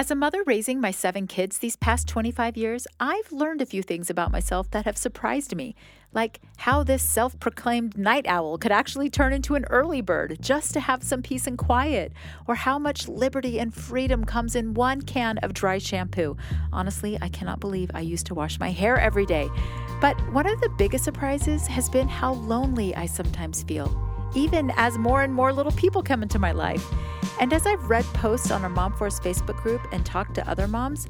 As a mother raising my seven kids these past 25 years, I've learned a few things about myself that have surprised me, like how this self proclaimed night owl could actually turn into an early bird just to have some peace and quiet, or how much liberty and freedom comes in one can of dry shampoo. Honestly, I cannot believe I used to wash my hair every day. But one of the biggest surprises has been how lonely I sometimes feel, even as more and more little people come into my life. And as I've read posts on our Mom Force Facebook group and talked to other moms,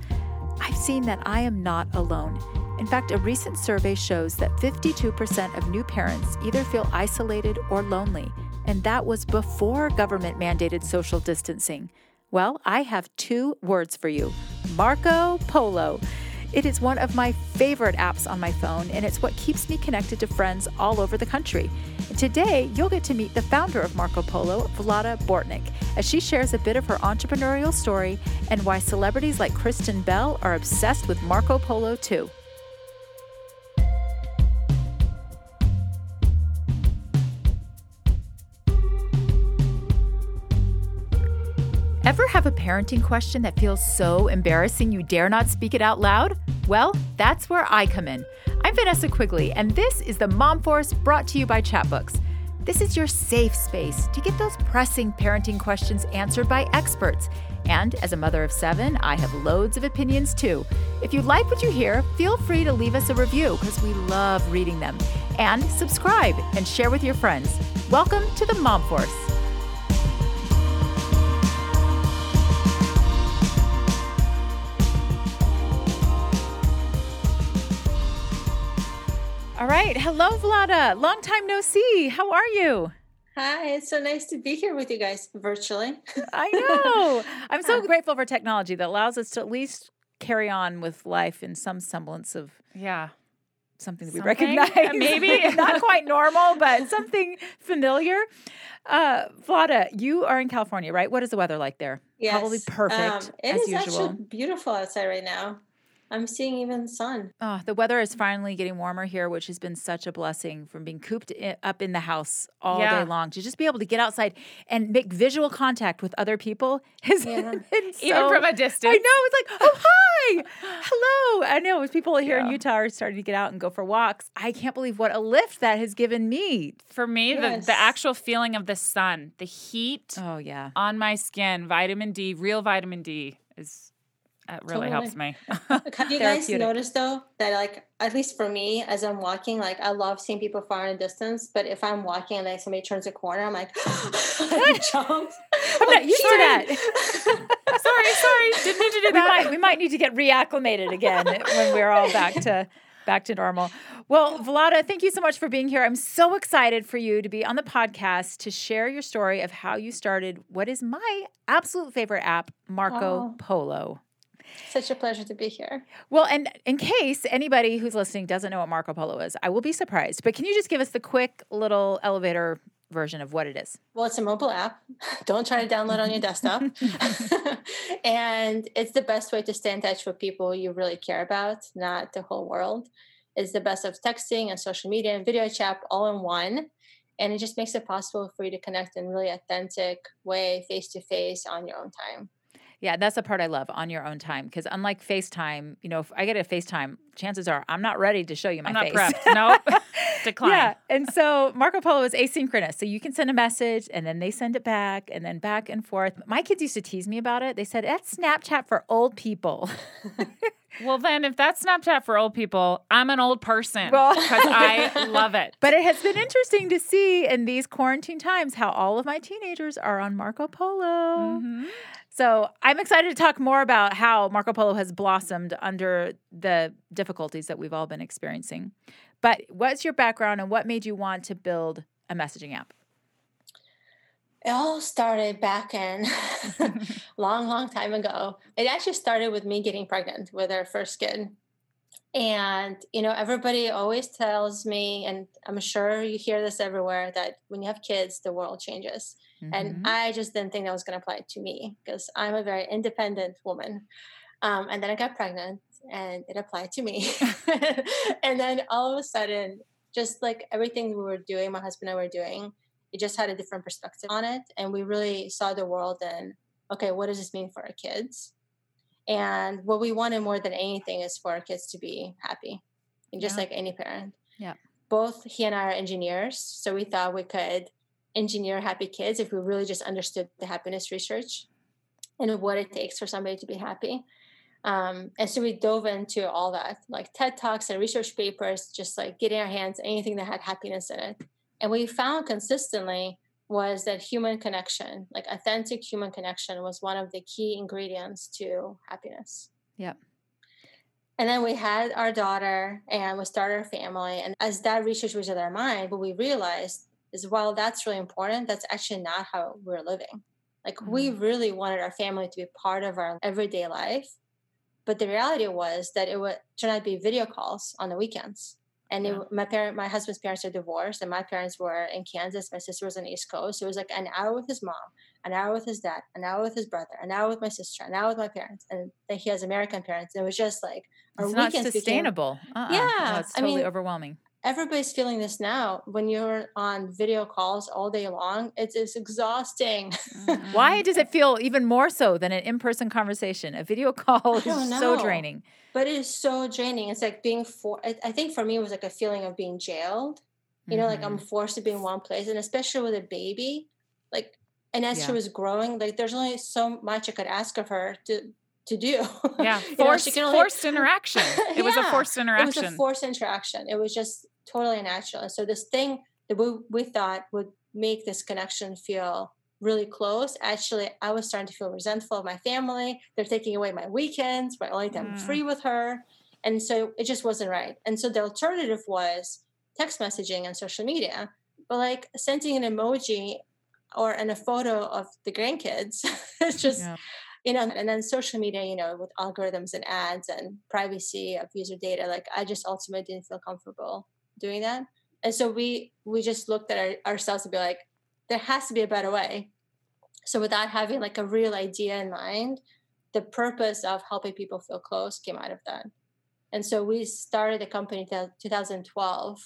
I've seen that I am not alone. In fact, a recent survey shows that 52% of new parents either feel isolated or lonely, and that was before government mandated social distancing. Well, I have two words for you Marco Polo. It is one of my favorite apps on my phone, and it's what keeps me connected to friends all over the country. Today, you'll get to meet the founder of Marco Polo, Vlada Bortnik, as she shares a bit of her entrepreneurial story and why celebrities like Kristen Bell are obsessed with Marco Polo too. Ever have a parenting question that feels so embarrassing you dare not speak it out loud? Well, that's where I come in. I'm Vanessa Quigley, and this is the Mom Force brought to you by Chatbooks. This is your safe space to get those pressing parenting questions answered by experts. And as a mother of seven, I have loads of opinions too. If you like what you hear, feel free to leave us a review because we love reading them. And subscribe and share with your friends. Welcome to the Mom Force. All right. Hello, Vlada. Long time no see. How are you? Hi, it's so nice to be here with you guys virtually. I know. I'm so grateful for technology that allows us to at least carry on with life in some semblance of yeah something that we recognize. Maybe not quite normal, but something familiar. Uh, Vlada, you are in California, right? What is the weather like there? Yes. Probably perfect Um, it as is usual. actually beautiful outside right now. I'm seeing even sun. Oh, the weather is finally getting warmer here, which has been such a blessing from being cooped i- up in the house all Yeah. day long to just be able to get outside and make visual contact with other people has Yeah. been even so- from a distance I know. It's like, oh, hi. Hello. I know. As people here in Utah are starting to get out and go for walks, I can't believe what a lift that has given me. for me the, the actual feeling of the sun the heat Oh, yeah. on my skin vitamin d real vitamin d is it really helps me Have you guys noticed though that like at least for me as I'm walking, like I love seeing people far in the distance, but if I'm walking and like somebody turns a corner, I'm like I jump. I'm not used to that. sorry sorry didn't need to do we that might we might need to get reacclimated again when we're all back to back to normal. Well, Vlada, thank you so much for being here. I'm so excited for you to be on the podcast to share your story of how you started what is my absolute favorite app, Marco Oh. Polo. Such a pleasure to be here. Well, and in case anybody who's listening doesn't know what Marco Polo is, I will be surprised. But can you just give us the quick little elevator version of what it is? Well, it's a mobile app. Don't try to download on your desktop. and it's the best way to stay in touch with people you really care about, not the whole world. It's the best of texting and social media and video chat all in one. And it just makes it possible for you to connect in a really authentic way, face to face on your own time. Yeah, that's the part I love on your own time. Because unlike FaceTime, you know, if I get a FaceTime, chances are I'm not ready to show you my i'm not face. prepped nope decline Yeah. And so Marco Polo is asynchronous. So you can send a message and then they send it back and then back and forth. My kids used to tease me about it. They said, that's Snapchat for old people. well then if that's snapchat for old people i'm an old person Well- because i love it But it has been interesting to see in these quarantine times how all of my teenagers are on Marco Polo. Mhm. So I'm excited to talk more about how Marco Polo has blossomed under the difficulties that we've all been experiencing. But what's your background and what made you want to build a messaging app? It all started back in long, long time ago. It actually started with me getting pregnant with our first kid. And, you know, everybody always tells me, and I'm sure you hear this everywhere, that when you have kids, the world changes. Mhm. And I just didn't think that was going to apply to me because I'm a very independent woman. Um, and then I got pregnant and it applied to me. and then all of a sudden, just like everything we were doing, my husband and I were doing, it just had a different perspective on it. And we really saw the world and, okay, what does this mean for our kids? And what we wanted more than anything is for our kids to be happy, and just Yeah. like any parent. Yeah. Both he and I are engineers, so we thought we could engineer happy kids if we really just understood the happiness research and what it takes for somebody to be happy. Um, and so we dove into all that, like TED Talks and research papers, just like getting our hands anything that had happiness in it. And we found consistently was that human connection, like authentic human connection, was one of the key ingredients to happiness. Yep. And then we had our daughter and we started our family. And as that research was in our mind, what we realized is while that's really important, that's actually not how we're living. Like we mm. really wanted our family to be part of our everyday life. But the reality was that it would turn out to be video calls on the weekends. And it, my parent, my husband's parents are divorced, and my parents were in Kansas. My sister was on the East Coast. So it was like an hour with his mom, an hour with his dad, an hour with his brother, an hour with my sister, an hour with my parents, and then he has American parents. And it was just like our It's not weekends became sustainable. Uh-uh. No, Yeah, it's I totally mean, overwhelming. Everybody's feeling this now when you're on video calls all day long it's, it's exhausting Why does it feel even more so than an in-person conversation? A video call is don't so draining. but it is so draining it's like being for I, I think for me it was like a feeling of being jailed you know like i'm Mhm. forced to be in one place and especially with a baby like and as she was growing like there's only so much i could ask of her to to do Yeah, You know, forced, only- forced interaction. It was a Yeah, forced it was a forced interaction it was just totally natural. And so this thing that we, we thought would make this connection feel really close actually i was starting to feel resentful of my family. They're taking away my weekends my only time Mm. free with her. And so it just wasn't right. And so the alternative was text messaging and social media but like sending an emoji or and a photo of the grandkids it's just Yeah. you know and then social media you know with algorithms and ads and privacy of user data like i just ultimately didn't feel comfortable doing that and so we we just looked at our, ourselves and be like there has to be a better way so without having like a real idea in mind the purpose of helping people feel close came out of that and so we started the company in 2012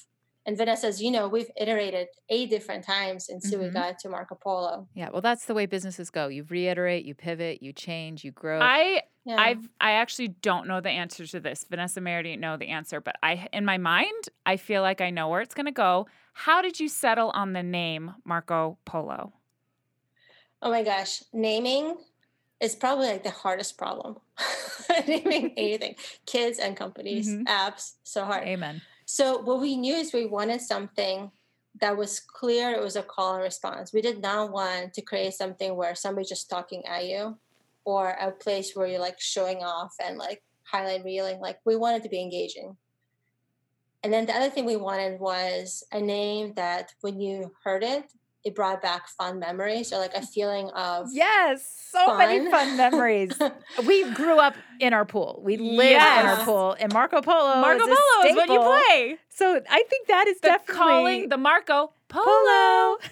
and vanessa as you know we've iterated eight different times until we Mhm. got to marco polo Yeah, well, that's the way businesses go. You reiterate, you pivot, you change, you grow. I yeah I've I actually don't know the answer to this. Vanessa may already know the answer, but I in my mind I feel like I know where it's going to go. How did you settle on the name Marco Polo? Oh my gosh, naming is probably like the hardest problem. naming anything, kids and companies, Mhm. apps, so hard. Amen. So what we knew is we wanted something that was clear. It was a call and response. We did not want to create something where somebody's just talking at you, or a place where you're like showing off and like highlight reeling. Like we wanted to be engaging. And then the other thing we wanted was a name that when you heard it, it brought back fun memories or like a feeling of Yes, so many Fun. fun memories. we grew up in our pool. We lived in our pool, and Marco Polo. Marco is a Polo is what you play. So I think that is The definitely calling the Marco Polo. Polo.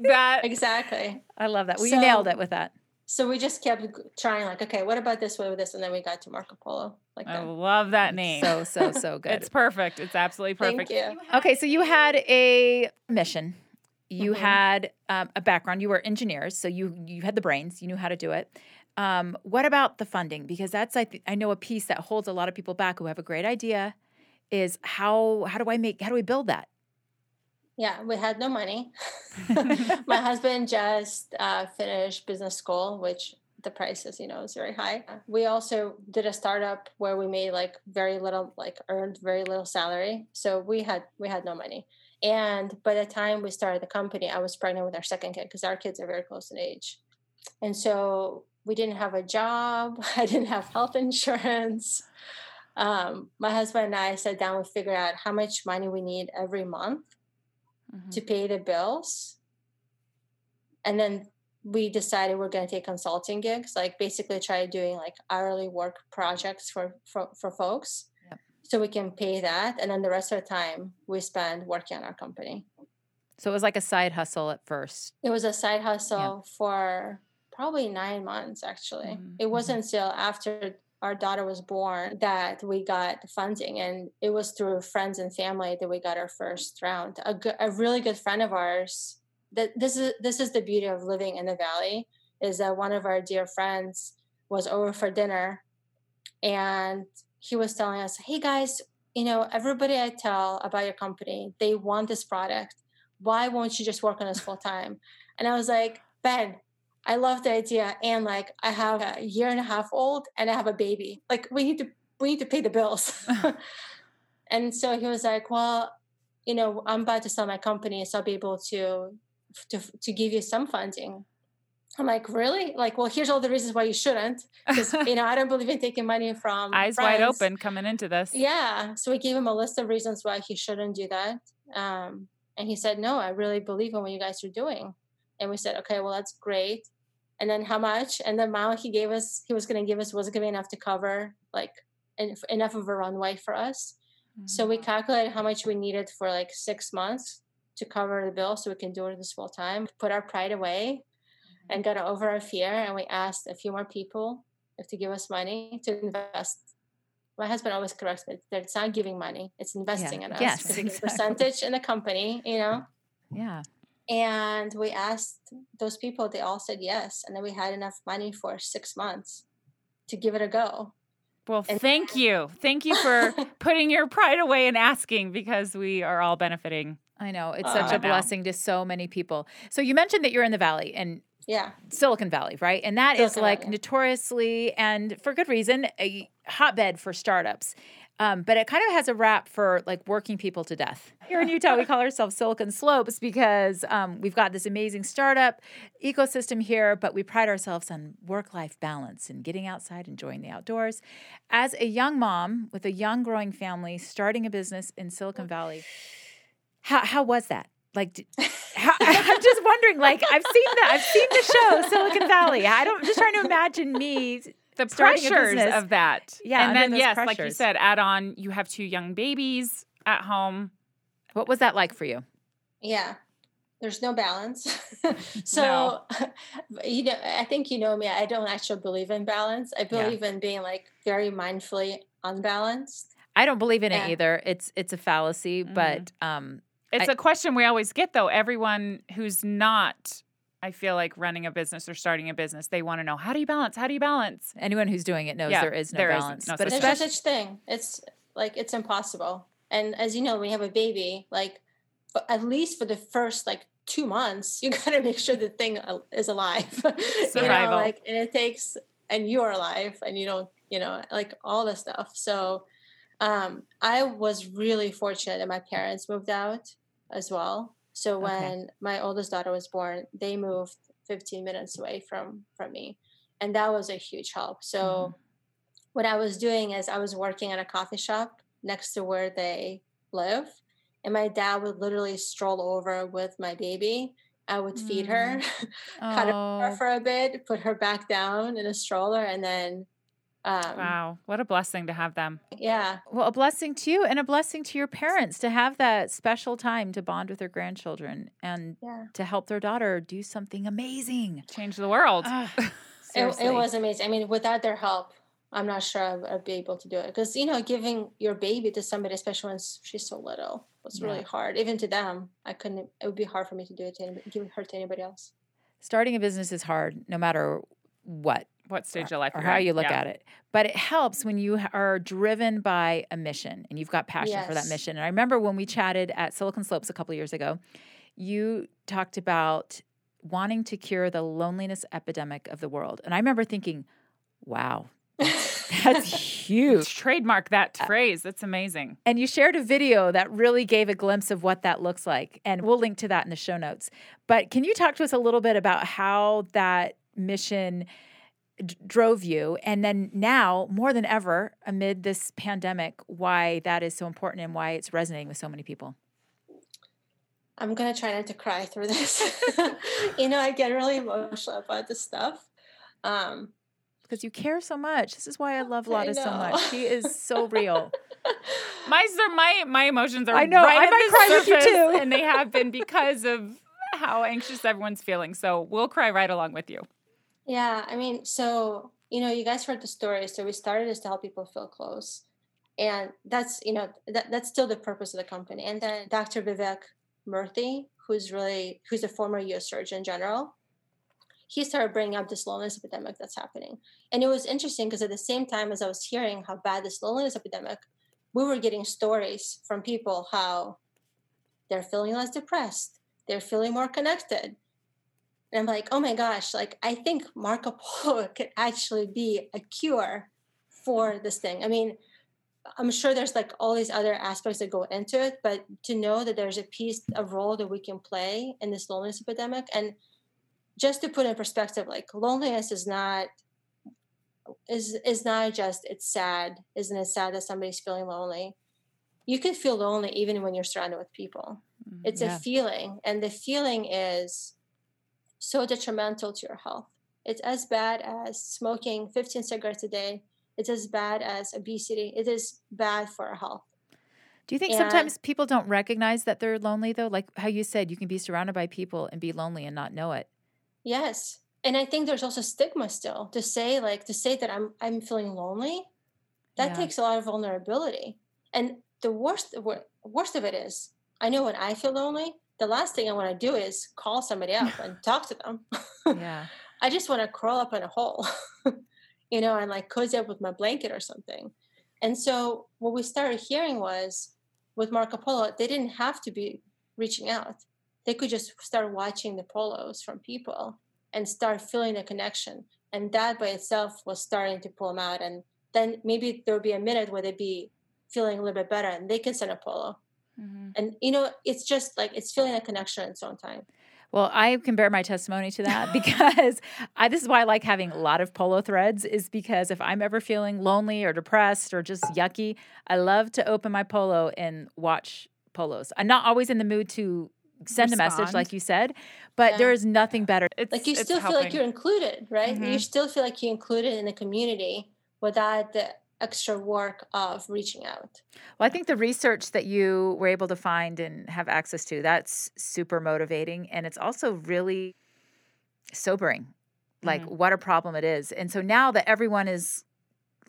That exactly. I love that. We So- nailed it with that. So we just kept trying, like, okay, what about this? What about this? And then we got to Marco Polo. Like I love that name. So so so good. It's perfect. It's absolutely perfect. Thank you. Okay, so you had a mission. You Mhm. had um, a background. You were engineers, so you you had the brains. You knew how to do it. Um, what about the funding? Because that's I th- I know a piece that holds a lot of people back who have a great idea. Is how how do I make how do we build that? Yeah, we had no money. My husband just uh, finished business school, which the price is, you know, is very high. We also did a startup where we made like very little, like earned very little salary. So we had we had no money. And by the time we started the company, I was pregnant with our second kid because our kids are very close in age. And so we didn't have a job. I didn't have health insurance. Um, my husband and I sat down. We figured out how much money we need every month Mhm. to pay the bills. And then we decided we're going to take consulting gigs, like basically try doing like hourly work projects for for, for folks. Yep. So we can pay that. And then the rest of the time we spend working on our company. So it was like a side hustle at first. It was a side hustle for probably nine months, actually. Mhm, It wasn't until after our daughter was born that we got funding. And it was through friends and family that we got our first round. A, a really good friend of ours, that this is this is the beauty of living in the valley, is that one of our dear friends was over for dinner and he was telling us, "Hey guys, you know everybody I tell about your company, they want this product. Why won't you just work on this full time?" And I was like, "Ben, I love the idea, and like I have a year and a half old, and I have a baby. Like we need to we need to pay the bills." and so he was like, "Well." You know, I'm about to sell my company, so I'll be able to to to give you some funding I'm like, really? Like, well, here's all the reasons why you shouldn't. Because, you know, I don't believe in taking money from eyes friends. wide open coming into this. Yeah. So we gave him a list of reasons why he shouldn't do that. Um, and he said, no, I really believe in what you guys are doing. And we said, okay, well, that's great. And then how much? And the amount he gave us, he was going to give us, wasn't going to be enough to cover like enough of a runway for us. Mm-hmm. So we mm. calculated how much we needed for like six months to cover the bill so we can do it this full time, put our pride away and got over our fear. And we asked a few more people if to give us money to invest. My husband always corrects me that it's not giving money; it's investing yeah. in us. Yes, exactly. percentage in the company, you know. Yeah. And we asked those people; they all said yes, and then we had enough money for six months to give it a go. Well, and- thank you, thank you for putting your pride away and asking because we are all benefiting. I know it's such uh, a blessing to so many people. So you mentioned that you're in the valley, and yeah. Silicon Valley, right? And that Silicon is like Valley. notoriously and for good reason a hotbed for startups. Um, but it kind of has a rap for like working people to death. Here in Utah, we call ourselves Silicon Slopes because um, we've got this amazing startup ecosystem here, but we pride ourselves on work life balance and getting outside, enjoying the outdoors. As a young mom with a young growing family, starting a business in Silicon Valley, how, how was that? Like, how, I'm just wondering. Like, I've seen the I've seen the show Silicon Valley. I don't. I'm just trying to imagine me the pressures of that. Yeah, and then yes, pressures. like you said, add on. You have two young babies at home. What was that like for you? Yeah, there's no balance. so, no. you know, I think you know me. I don't actually believe in balance. I believe yeah. in being like very mindfully unbalanced. I don't believe in yeah. it either. It's it's a fallacy, mm-hmm. but um, it's I, a question we always get though. Everyone who's not I feel like running a business or starting a business, they want to know how do you balance? How do you balance? Anyone who's doing it knows yeah, there is no there balance. No but there's no such thing. It's like it's impossible. And as you know, when you have a baby, like at least for the first like two months, you got to make sure the thing is alive. Survival. you know, like and it takes and you're alive and you don't, you know, like all the stuff. So um, I was really fortunate that my parents moved out as well. So when okay. my oldest daughter was born, they moved 15 minutes away from from me, and that was a huge help. So mm-hmm. what I was doing is I was working at a coffee shop next to where they live, and my dad would literally stroll over with my baby. I would feed her, mm. cut her for a bit, put her back down in a stroller, and then um, wow, what a blessing to have them. Yeah. Well, a blessing to you and a blessing to your parents to have that special time to bond with their grandchildren and yeah. to help their daughter do something amazing. Change the world. it, it, was amazing. I mean, without their help, I'm not sure I'd, I'd be able to do it. Because, you know, giving your baby to somebody, especially when she's so little, was yeah. really hard. Even to them, I couldn't, it would be hard for me to do it to anybody, give her to anybody else. Starting a business is hard no matter what what uh, stage of life or how you look yeah. at it. But it helps when you are driven by a mission and you've got passion yes. for that mission. And I remember when we chatted at Silicon Slopes a couple years ago, you talked about wanting to cure the loneliness epidemic of the world. And I remember thinking, wow, that's, huge. Trademark that phrase. That's amazing. And you shared a video that really gave a glimpse of what that looks like. And we'll link to that in the show notes. But can you talk to us a little bit about how that mission d- drove you and then now more than ever amid this pandemic why that is so important and why it's resonating with so many people i'm going to try not to cry through this you know i get really emotional about this stuff um, because you care so much. This is why I love Vlada so much. She is so real. my my my emotions are I know right I might cry with you too, and they have been because of how anxious everyone's feeling. So we'll cry right along with you. Yeah, I mean, so you know, you guys heard the story. So we started is to help people feel close, and that's you know that that's still the purpose of the company. And then Dr. Vivek Murthy, who's really who's a former U.S. Surgeon General, he started bringing up this loneliness epidemic that's happening. And it was interesting because at the same time as I was hearing how bad this loneliness epidemic, we were getting stories from people how they're feeling less depressed, they're feeling more connected. And I'm like, oh my gosh, like I think Marco Polo could actually be a cure for this thing. I mean, I'm sure there's like all these other aspects that go into it, but to know that there's a piece, a role that we can play in this loneliness epidemic, and just to put in perspective, like loneliness is not is is not just it's sad, isn't it sad that somebody's feeling lonely? You can feel lonely even when you're surrounded with people. Mm, it's yeah. a feeling, and the feeling is so detrimental to your health. It's as bad as smoking 15 cigarettes a day it's as bad as obesity. It is bad for our health. Do you think and, sometimes people don't recognize that they're lonely though? Like how you said, you can be surrounded by people and be lonely and not know it. Yes. And I think there's also stigma still to say like to say that I'm I'm feeling lonely. That yeah. takes a lot of vulnerability. And the worst worst of it is I know when I feel lonely, the last thing I want to do is call somebody up and talk to them. Yeah. I just want to crawl up in a hole you know, and like cozy up with my blanket or something. And so what we started hearing was with Marco Polo, they didn't have to be reaching out. They could just start watching the polos from people and start feeling a connection. And that by itself was starting to pull them out. And then maybe there would be a minute where they'd be feeling a little bit better and they can send a polo. Mm-hmm. And, you know, it's just like it's feeling a connection in its own time. Well, I can bear my testimony to that because I, this is why I like having a lot of polo threads, is because if I'm ever feeling lonely or depressed or just yucky, I love to open my polo and watch polos. I'm not always in the mood to send Respond. a message, like you said, but yeah. there is nothing better. It's, like you still feel like you're included, right? Mm-hmm. You still feel like you're included in the community without the extra work of reaching out. Well, I think the research that you were able to find and have access to, that's super motivating. And it's also really sobering, like mm-hmm. what a problem it is. And so now that everyone is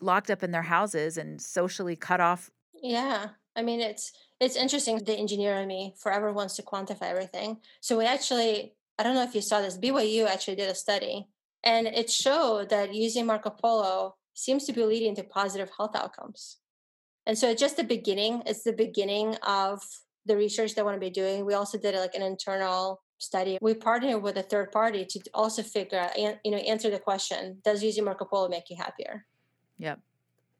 locked up in their houses and socially cut off. Yeah. I mean, it's, it's interesting. The engineer in me forever wants to quantify everything. So we actually, I don't know if you saw this, BYU actually did a study and it showed that using Marco Polo seems to be leading to positive health outcomes. And so it's just the beginning. It's the beginning of the research they want to be doing. We also did like an internal study. We partnered with a third party to also figure out, and you know, answer the question: Does using Marco Polo make you happier? Yep.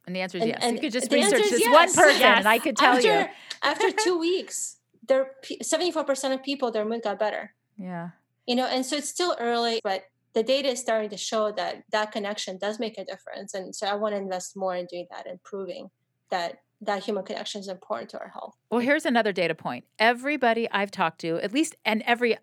And the answer is and, yes. And you could just research this yes. one person, yes. and I could tell after, you. after two weeks, there seventy-four percent of people their mood got better. Yeah. You know, and so it's still early, but the data is starting to show that that connection does make a difference and so i want to invest more in doing that and proving that that human connection is important to our health. Well here's another data point. Everybody i've talked to at least and every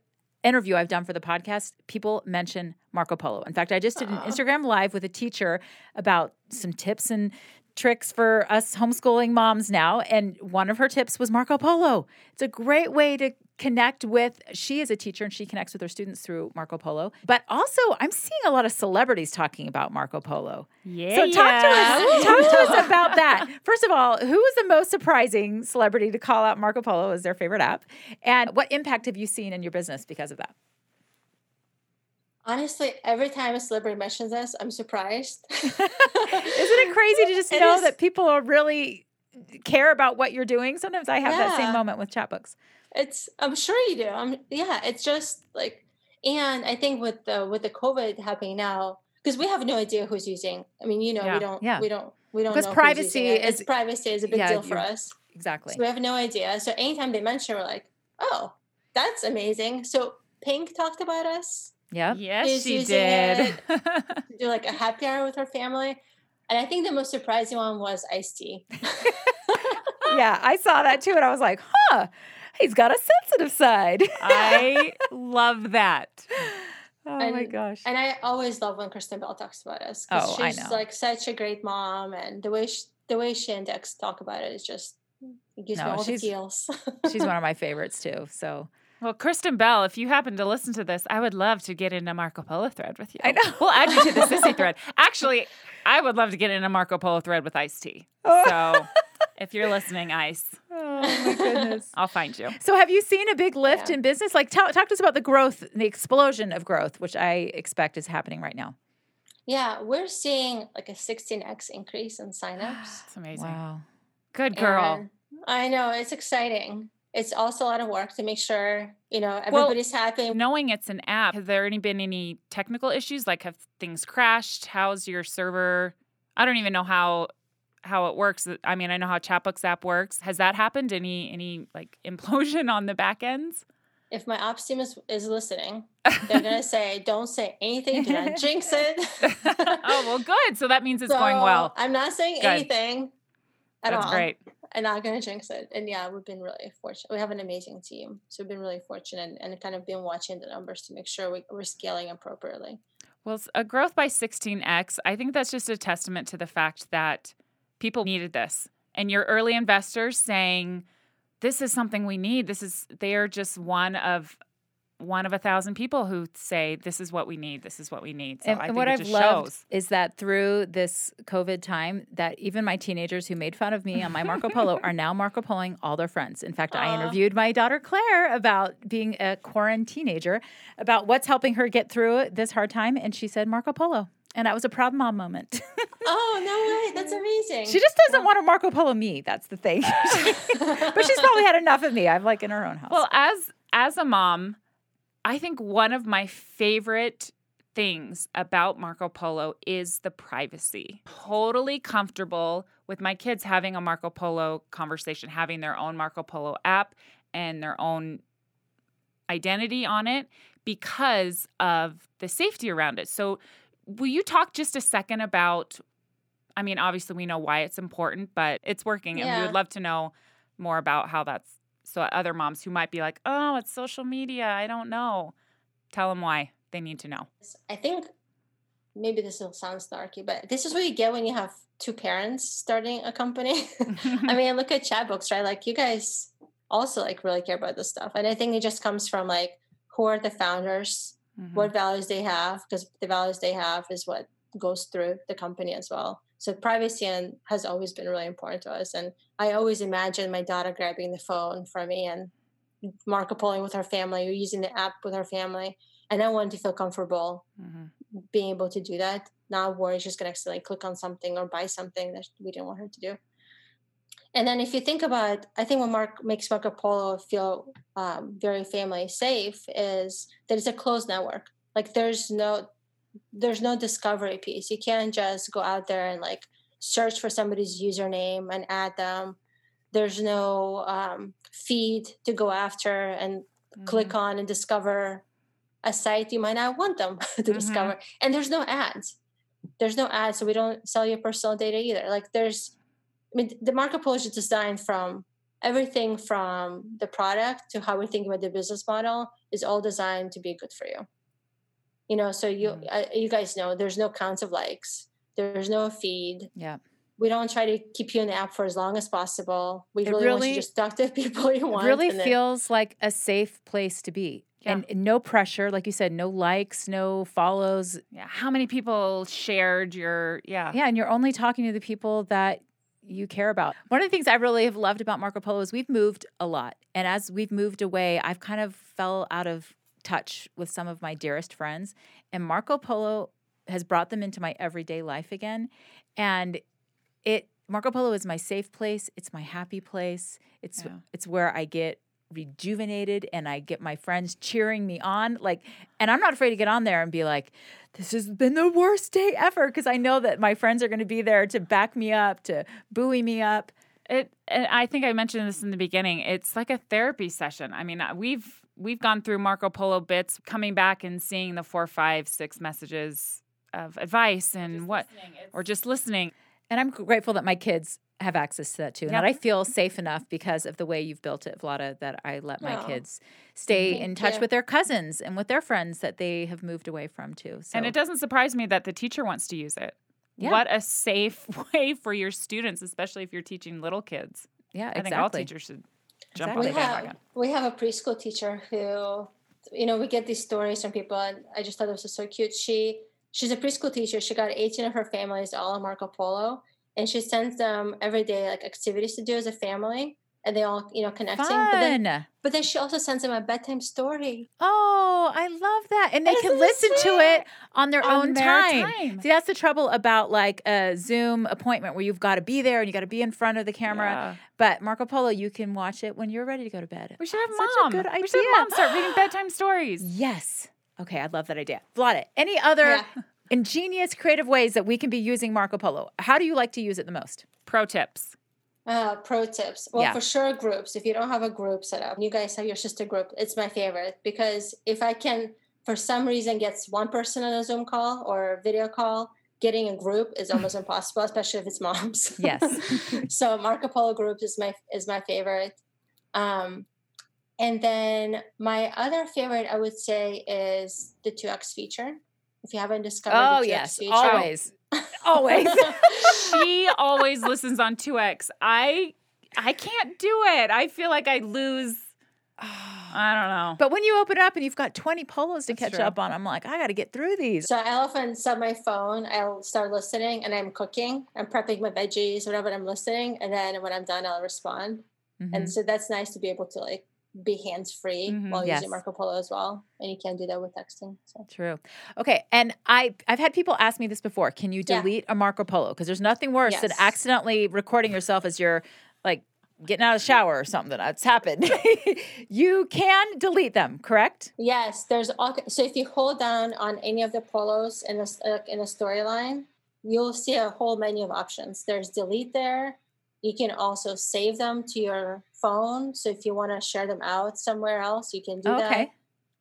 interview i've done for the podcast people mention marco polo. In fact i just did an instagram live with a teacher about some tips and tricks for us homeschooling moms now. And one of her tips was Marco Polo. It's a great way to connect with she is a teacher and she connects with her students through Marco Polo. But also I'm seeing a lot of celebrities talking about Marco Polo. Yeah. So talk yeah. to us talk to us about that. First of all, who was the most surprising celebrity to call out Marco Polo as their favorite app? And what impact have you seen in your business because of that? Honestly, every time a celebrity mentions us, I'm surprised. Isn't it crazy to just it know is. that people are really care about what you're doing? Sometimes I have yeah. that same moment with chatbooks. It's I'm sure you do. I'm yeah, it's just like and I think with the with the COVID happening now, because we have no idea who's using. I mean, you know, yeah. we don't yeah. we don't we don't because privacy is privacy is a big deal for us. Exactly. So we have no idea. So anytime they mention, we're like, oh, that's amazing. So Pink talked about us yeah. Yes, she did. do like a happy hour with her family. And I think the most surprising one was Ice T. yeah, I saw that too. And I was like, huh, he's got a sensitive side. I love that. Oh and, my gosh. And I always love when Kristen Bell talks about us. Oh, she's I know. like such a great mom. And the way she, the way she and Dax talk about it is just, it gives no, me all the feels. she's one of my favorites too. So well, Kristen Bell, if you happen to listen to this, I would love to get in a Marco Polo thread with you. I know. We'll add you to the sissy thread. Actually, I would love to get in a Marco Polo thread with Ice T. Oh. So if you're listening, Ice. Oh, my goodness. I'll find you. So, have you seen a big lift Yeah. in business? Like, tell, talk to us about the growth, the explosion of growth, which I expect is happening right now. Yeah, we're seeing like a 16x increase in signups. It's amazing. Wow. Good girl. And I know it's exciting. It's also a lot of work to make sure you know everybody's happy. Knowing it's an app, have there any been any technical issues? Like have things crashed? How's your server? I don't even know how how it works. Uh, I mean, I know how Chatbooks app works. Has that happened? Any any like implosion on the back ends? If my ops team is, is listening, they're gonna say, "Don't say anything. Do not jinx it." oh well, good. So that means it's going well. I'm not saying Good. anything at That's all. great. I'm not gonna jinx it. And yeah, we've been really fortunate. We have an amazing team, so we've been really fortunate and, and kind of been watching the numbers to make sure we, we're scaling appropriately. Well, a growth by 16x, I think that's just a testament to the fact that people needed this. And your early investors saying, this is something we need. This is, they are just one of, one of a thousand people who say, this is what we need. This is what we need. So and, I and think what it I've just loved shows. is that through this COVID time, that even my teenagers who made fun of me on my Marco Polo are now Marco Poloing all their friends. In fact, I interviewed my daughter Claire about being a quarantine teenager, about what's helping her get through this hard time, and she said Marco Polo, and that was a proud mom moment. Oh no way! That's amazing. she just doesn't want to Marco Polo me. That's the thing. but she's probably had enough of me. I'm like in her own house. Well, as, as a mom, I think one of my favorite things about Marco Polo is the privacy. Totally comfortable with my kids having a Marco Polo conversation, having their own Marco Polo app and their own identity on it because of the safety around it. So, will you talk just a second about? I mean, obviously, we know why it's important, but it's working, and we would love to know more about how that's so other moms who might be like, oh, it's social media. I don't know. Tell them why they need to know. I think maybe this will sound snarky, but this is what you get when you have two parents starting a company. I mean, look at Chatbooks, right? Like you guys also like really care about this stuff, and I think it just comes from like who are the founders, Mhm. what values they have, because the values they have is what goes through the company as well. So privacy and has always been really important to us, and I always imagine my daughter grabbing the phone from me and Marco Poloing with her family or using the app with her family, and I want to feel comfortable Mhm. being able to do that, not worry she's going to accidentally click on something or buy something that we didn't want her to do. And then if you think about, I think what Mark makes Marco Polo feel um, very family safe is that it's a closed network. Like there's no, there's no discovery piece. You can't just go out there and like search for somebody's username and add them. There's no um, feed to go after and click Mhm. on and discover a site you might not want them to Mhm. discover. And there's no ads. There's no ads, so we don't sell your personal data either. Like there's, I mean, the Marco Polo is designed from everything from the product to how we think about the business model is all designed to be good for you. You know, so you Mhm. uh, you guys know there's no counts of likes. There's no feed. yeah. We don't try to keep you in the app for as long as possible. We It really, want you to just talk to people you want It really and then- feels like a safe place to be. Yeah. And no pressure, like you said, no likes, no follows. Yeah. How many people shared your, yeah. Yeah, and you're only talking to the people that you care about. One of the things I really have loved about Marco Polo is we've moved a lot. And as we've moved away, I've kind of fell out of touch with some of my dearest friends. And Marco Polo has brought them into my everyday life again. And it Marco Polo is my safe place. It's my happy place. It's Yeah. it's where I get rejuvenated and I get my friends cheering me on. Like, and I'm not afraid to get on there and be like, this has been the worst day ever because I know that my friends are going to be there to back me up, to buoy me up. It, and I think I mentioned this in the beginning. It's like a therapy session. I mean, we've we've gone through Marco Polo bits, coming back and seeing the four, five, six messages of advice and what, or just listening. And I'm grateful that my kids have access to that too. And Yep. that I feel safe enough because of the way you've built it, Vlada, that I let my Aw. kids stay Thank in touch you. with their cousins and with their friends that they have moved away from too. So And it doesn't surprise me that the teacher wants to use it. Yeah. What a safe way for your students, especially if you're teaching little kids. yeah, exactly. I think all teachers should jump Exactly. on we have we have a preschool teacher who you know we get these stories from people and i just thought it was so cute. She she's a preschool teacher. She got 18 of her families all on marco polo and she sends them every day like activities to do as a family and they all you know connecting. Fun. But then, but then she also sends them a bedtime story. Oh, I love that. And they Isn't can it listen to it on their On own their time. time. See, that's the trouble about like a Zoom appointment where you've got to be there and you got to be in front of the camera. Yeah. But Marco Polo, you can watch it when you're ready to go to bed. We should have Such a mom. good We should have mom start reading bedtime stories. Yes. Okay, I love that idea. Vlada. Any other Yeah. ingenious, creative ways that we can be using Marco Polo? How do you like to use it the most? Pro tips. Uh, pro tips. Well, Yeah. for sure, groups. If you don't have a group set up, you guys have your sister group. It's my favorite because if I can, for some reason, gets one person on a Zoom call or video call, getting a group is almost impossible, especially if it's moms. Yes. so Marco Polo groups is my is my favorite. Um, and then my other favorite, I would say, is the two X feature. If you haven't discovered, Oh, the 2X yes. feature, Always. Always. she always listens on 2x. I I can't do it. I feel like I lose. I don't know. But when you open up and you've got 20 polos to That's catch true. up on, I'm like, I got to get through these. So I'll often set my phone, I'll start listening and I'm cooking, I'm prepping my veggies, whatever I'm listening. And then when I'm done, I'll respond. Mhm. And so that's nice to be able to like be hands free Mhm. while Yes. using Marco Polo as well. And you can't do that with texting. So True. Okay. And I I've had people ask me this before. Can you Yeah. delete a Marco Polo? Because there's nothing worse than accidentally recording yourself as you're like getting out of the shower or something. That's happened. you can delete them, correct? yes, there's all so if you hold down on any of the polos in a, uh, in a storyline, you'll see a whole menu of options. There's delete there. You can also save them to your phone. So if you want to share them out somewhere else, you can do that. Okay.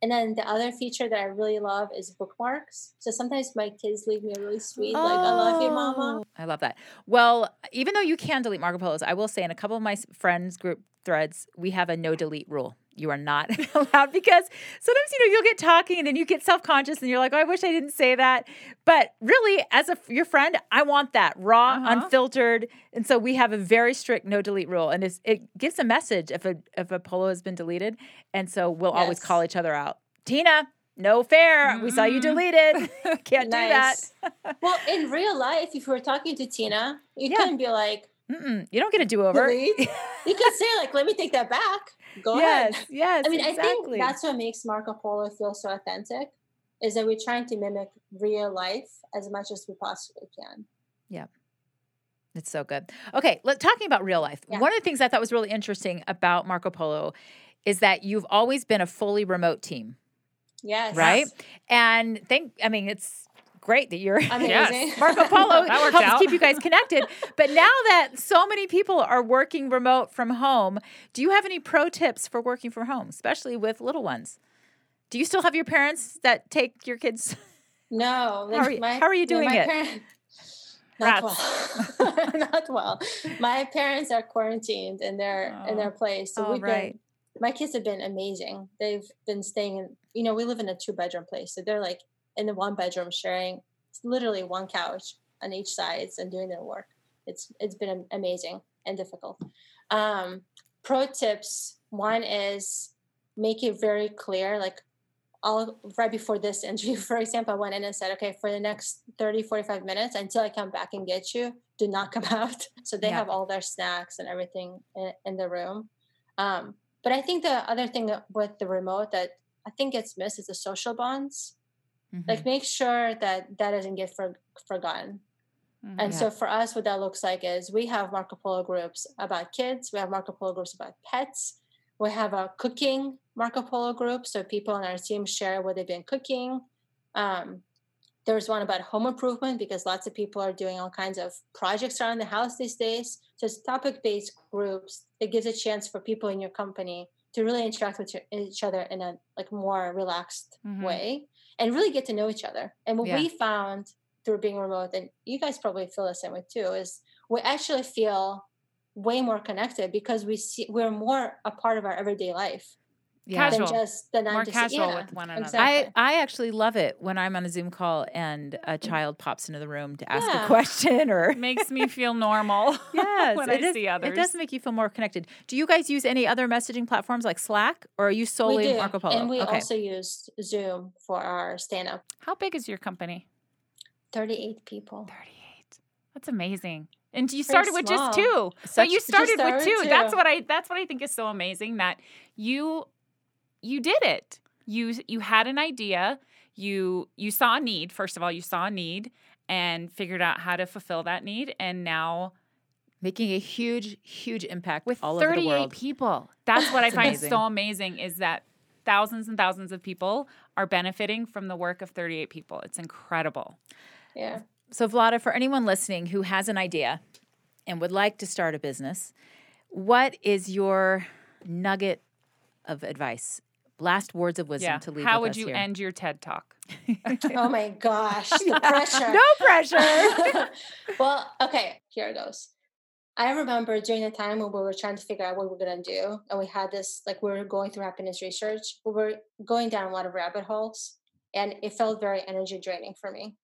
And then the other feature that I really love is bookmarks. So sometimes my kids leave me a really sweet, like, I love you, mama. Oh, I love that. Well, even though you can delete Marco Polos, I will say in a couple of my friends group threads, we have a no delete rule. You are not allowed because sometimes you know you'll get talking and then you get self conscious and you're like, oh, I wish I didn't say that. But really, as a your friend, I want that raw, Uh-huh. unfiltered, and so we have a very strict no delete rule, and it's, it gives a message if a if a polo has been deleted, and so we'll always call each other out. Tina, no fair. We saw you Mm-mm. deleted. Can't do that. Nice. well, in real life, if we're talking to Tina, you Yeah. couldn't be like, Mm-mm, you don't get a do over. you could say, like, let me take that back. Go yes, ahead. yes. I mean, I think that's what makes Marco Polo feel so authentic is that we're trying to mimic real life as much as we possibly can. Yeah. It's so good. Okay, let, talking about real life. Yeah. One of the things I thought was really interesting about Marco Polo is that you've always been a fully remote team, Yes. right? And think, I mean, it's great that you're Amazing. Yes. Marco Polo That worked helps out. keep you guys connected. But now that so many people are working remote from home, do you have any pro tips for working from home, especially with little ones? Do you still have your parents that take your kids? No. How are you- how are you no, doing my it? parent- not well. not well. My parents are quarantined in their in Oh. their place. So Oh, we've right. been my kids have been amazing. They've been staying in you know, we live in a two bedroom place. So they're like in the one bedroom sharing literally one couch on each side and doing their work. It's it's been amazing and difficult. Um pro tips one is make it very clear like I'll right before this interview, for example, I went in and said, okay, for the next 30, 45 minutes until I come back and get you, do not come out. So they Yeah. have all their snacks and everything in, in the room. Um, but I think the other thing with the remote that I think gets missed is the social bonds. Mhm. Like make sure that that doesn't get for, forgotten. Mhm. And Yeah. so for us, what that looks like is we have Marco Polo groups about kids, we have Marco Polo groups about pets, we have a cooking Marco Polo group. So people on our team share what they've been cooking. Um, there's one about home improvement because lots of people are doing all kinds of projects around the house these days. So it's topic-based groups. It gives a chance for people in your company to really interact with each other in a like more relaxed Mhm. way and really get to know each other. And what Yeah. we found through being remote, and you guys probably feel the same way too, is we actually feel way more connected because we see we're more a part of our everyday life yeah. Casual. than just the nine More to casual yeah, with one another. Exactly. I, I actually love it when I'm on a Zoom call and a mm-hmm. child pops into the room to ask a question or makes me feel normal. yes, when it I is- see It does make you feel more connected. Do you guys use any other messaging platforms like Slack or are you we solely do, Marco Polo? and we okay. also use Zoom for our stand up. How big is your company? 38 people. 38. That's amazing. And you started with just two. Such- but you just started with two. two. That's what I that's what I think is so amazing that you you did it. You you had an idea. You you saw a need. First of all, you saw a need and figured out how to fulfill that need and now Making a huge, huge impact with all over the 38 world. people. That's what I find amazing. so amazing is that thousands and thousands of people are benefiting from the work of 38 people. It's incredible. Yeah. So, Vlada, for anyone listening who has an idea and would like to start a business, what is your nugget of advice? Last words of wisdom Yeah. to leave How with would us you here. end your TED talk? Oh my gosh, the pressure. no pressure. well, okay, here it goes. I remember during the time when we were trying to figure out what we were gonna do, and we had this like we were going through happiness research. We were going down a lot of rabbit holes, and it felt very energy draining for me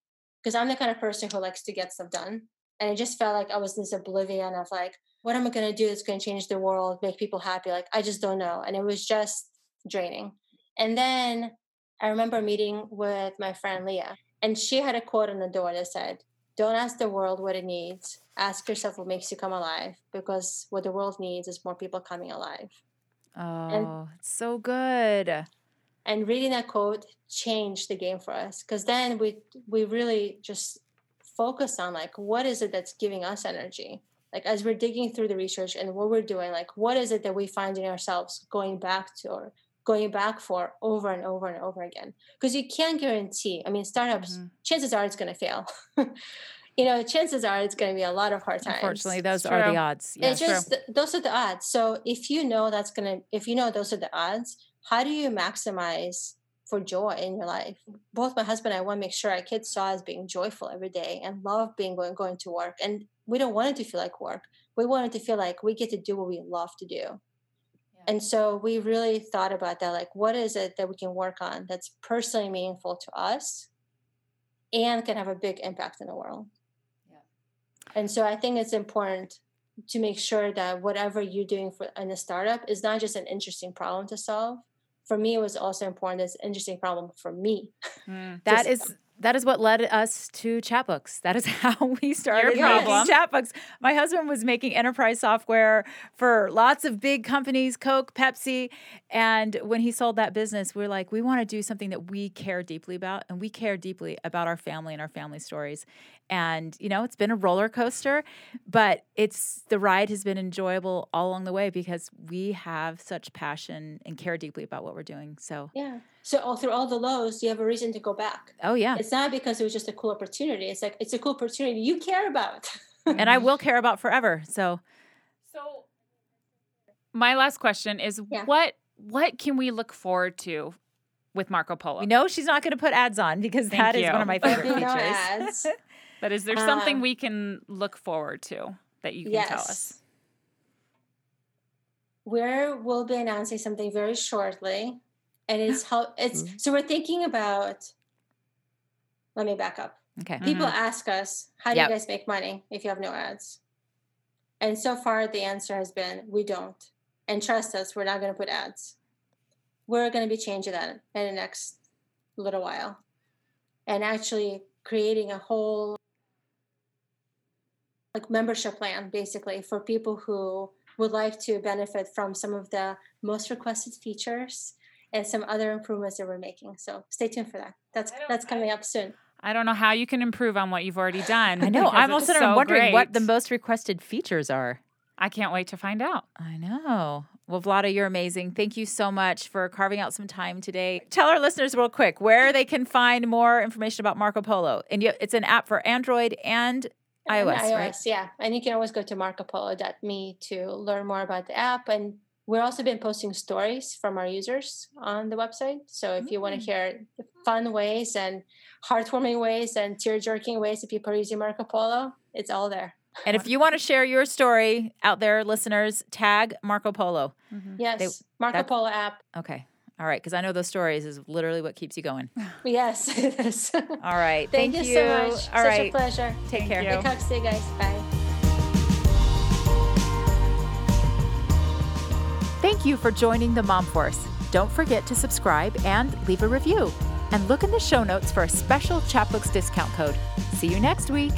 because I'm the kind of person who likes to get stuff done, and it just felt like I was in this oblivion of like, what am I gonna do that's gonna change the world, make people happy? Like I just don't know, and it was just draining. And then I remember meeting with my friend Leah, and she had a quote on the door that said, Don't ask the world what it needs. Ask yourself what makes you come alive, because what the world needs is more people coming alive. oh, it's so good. And reading that quote changed the game for us, because then we we really just focus on like what is it that's giving us energy. Like as we're digging through the research and what we're doing, like what is it that we find in ourselves going back to or going back for over and over and over again. Because you can't guarantee i mean startups Mhm. chances are it's going to fail. You know chances are it's going to be a lot of hard times. Unfortunately, those It's are the odds. Yeah. it's just th- those are the odds. So if you know that's going to if you know those are the odds how do you maximize for joy in your life? Both my husband and i want to make sure our kids saw us being joyful every day and love being going, going to work. And we don't want it to feel like work. We want it to feel like we get to do what we love to do and so we really thought about that like, what is it that we can work on that's personally meaningful to us and can have a big impact in the world? Yeah. And so I think it's important to make sure that whatever you're doing for in a startup is not just an interesting problem to solve. For me, it was also important as an interesting problem for me. Mm. That is that is what led us to Chatbooks. That is how we started making. Chatbooks. My husband was making enterprise software for lots of big companies, Coke, Pepsi, and when he sold that business, we are like, we want to do something that we care deeply about, and we care deeply about our family and our family stories. And you know, it's been a roller coaster, but it's the ride has been enjoyable all along the way because we have such passion and care deeply about what we're doing. So, Yeah. So all through all the lows, you have a reason to go back. oh yeah. It's not because it was just a cool opportunity. It's like it's a cool opportunity you care about. and I will care about forever. So So my last question is Yeah. what what can we look forward to with Marco Polo? we know she's not going to put ads on because Thank that is you. one of my favorite be no features. ads. but is there something Um, we can look forward to that you can yes. tell us? where we'll be announcing something very shortly and it's how it's Mm-hmm. so we're thinking about let me back up Okay. people Mhm. ask us how do Yep. you guys make money if you have no ads and so far the answer has been we don't and trust us we're not going to put ads we're going to be changing that in the next little while and actually creating a whole like membership plan basically for people who would like to benefit from some of the most requested features and some other improvements that we're making so stay tuned for that that's that's coming up soon I don't know how you can improve on what you've already done. I know. I'm also so wondering what the most requested features are. I can't wait to find out. I know. Well, Vlada, you're amazing. Thank you so much for carving out some time today. Tell our listeners real quick where they can find more information about Marco Polo. And it's an app for Android and And iOS, right? yeah. And you can always go to marcopolo.me to learn more about the app. And we've also been posting stories from our users on the website. So if you want Mm. to hear the fun ways and heartwarming ways and tear jerking ways that people are using Marco Polo, it's all there. And if you want to share your story out there, listeners, tag Marco Polo. Yes. Marco that- Polo app. Okay. All right. Because I know those stories is literally what keeps you going. Yes, it is. All right. Thank, you, so much. All Such right. a pleasure. Take Thank care. you. Big hugs to you guys. Bye. Thank you for joining the Mom Force. Don't forget to subscribe and leave a review. And look in the show notes for a special Chatbooks discount code. See you next week.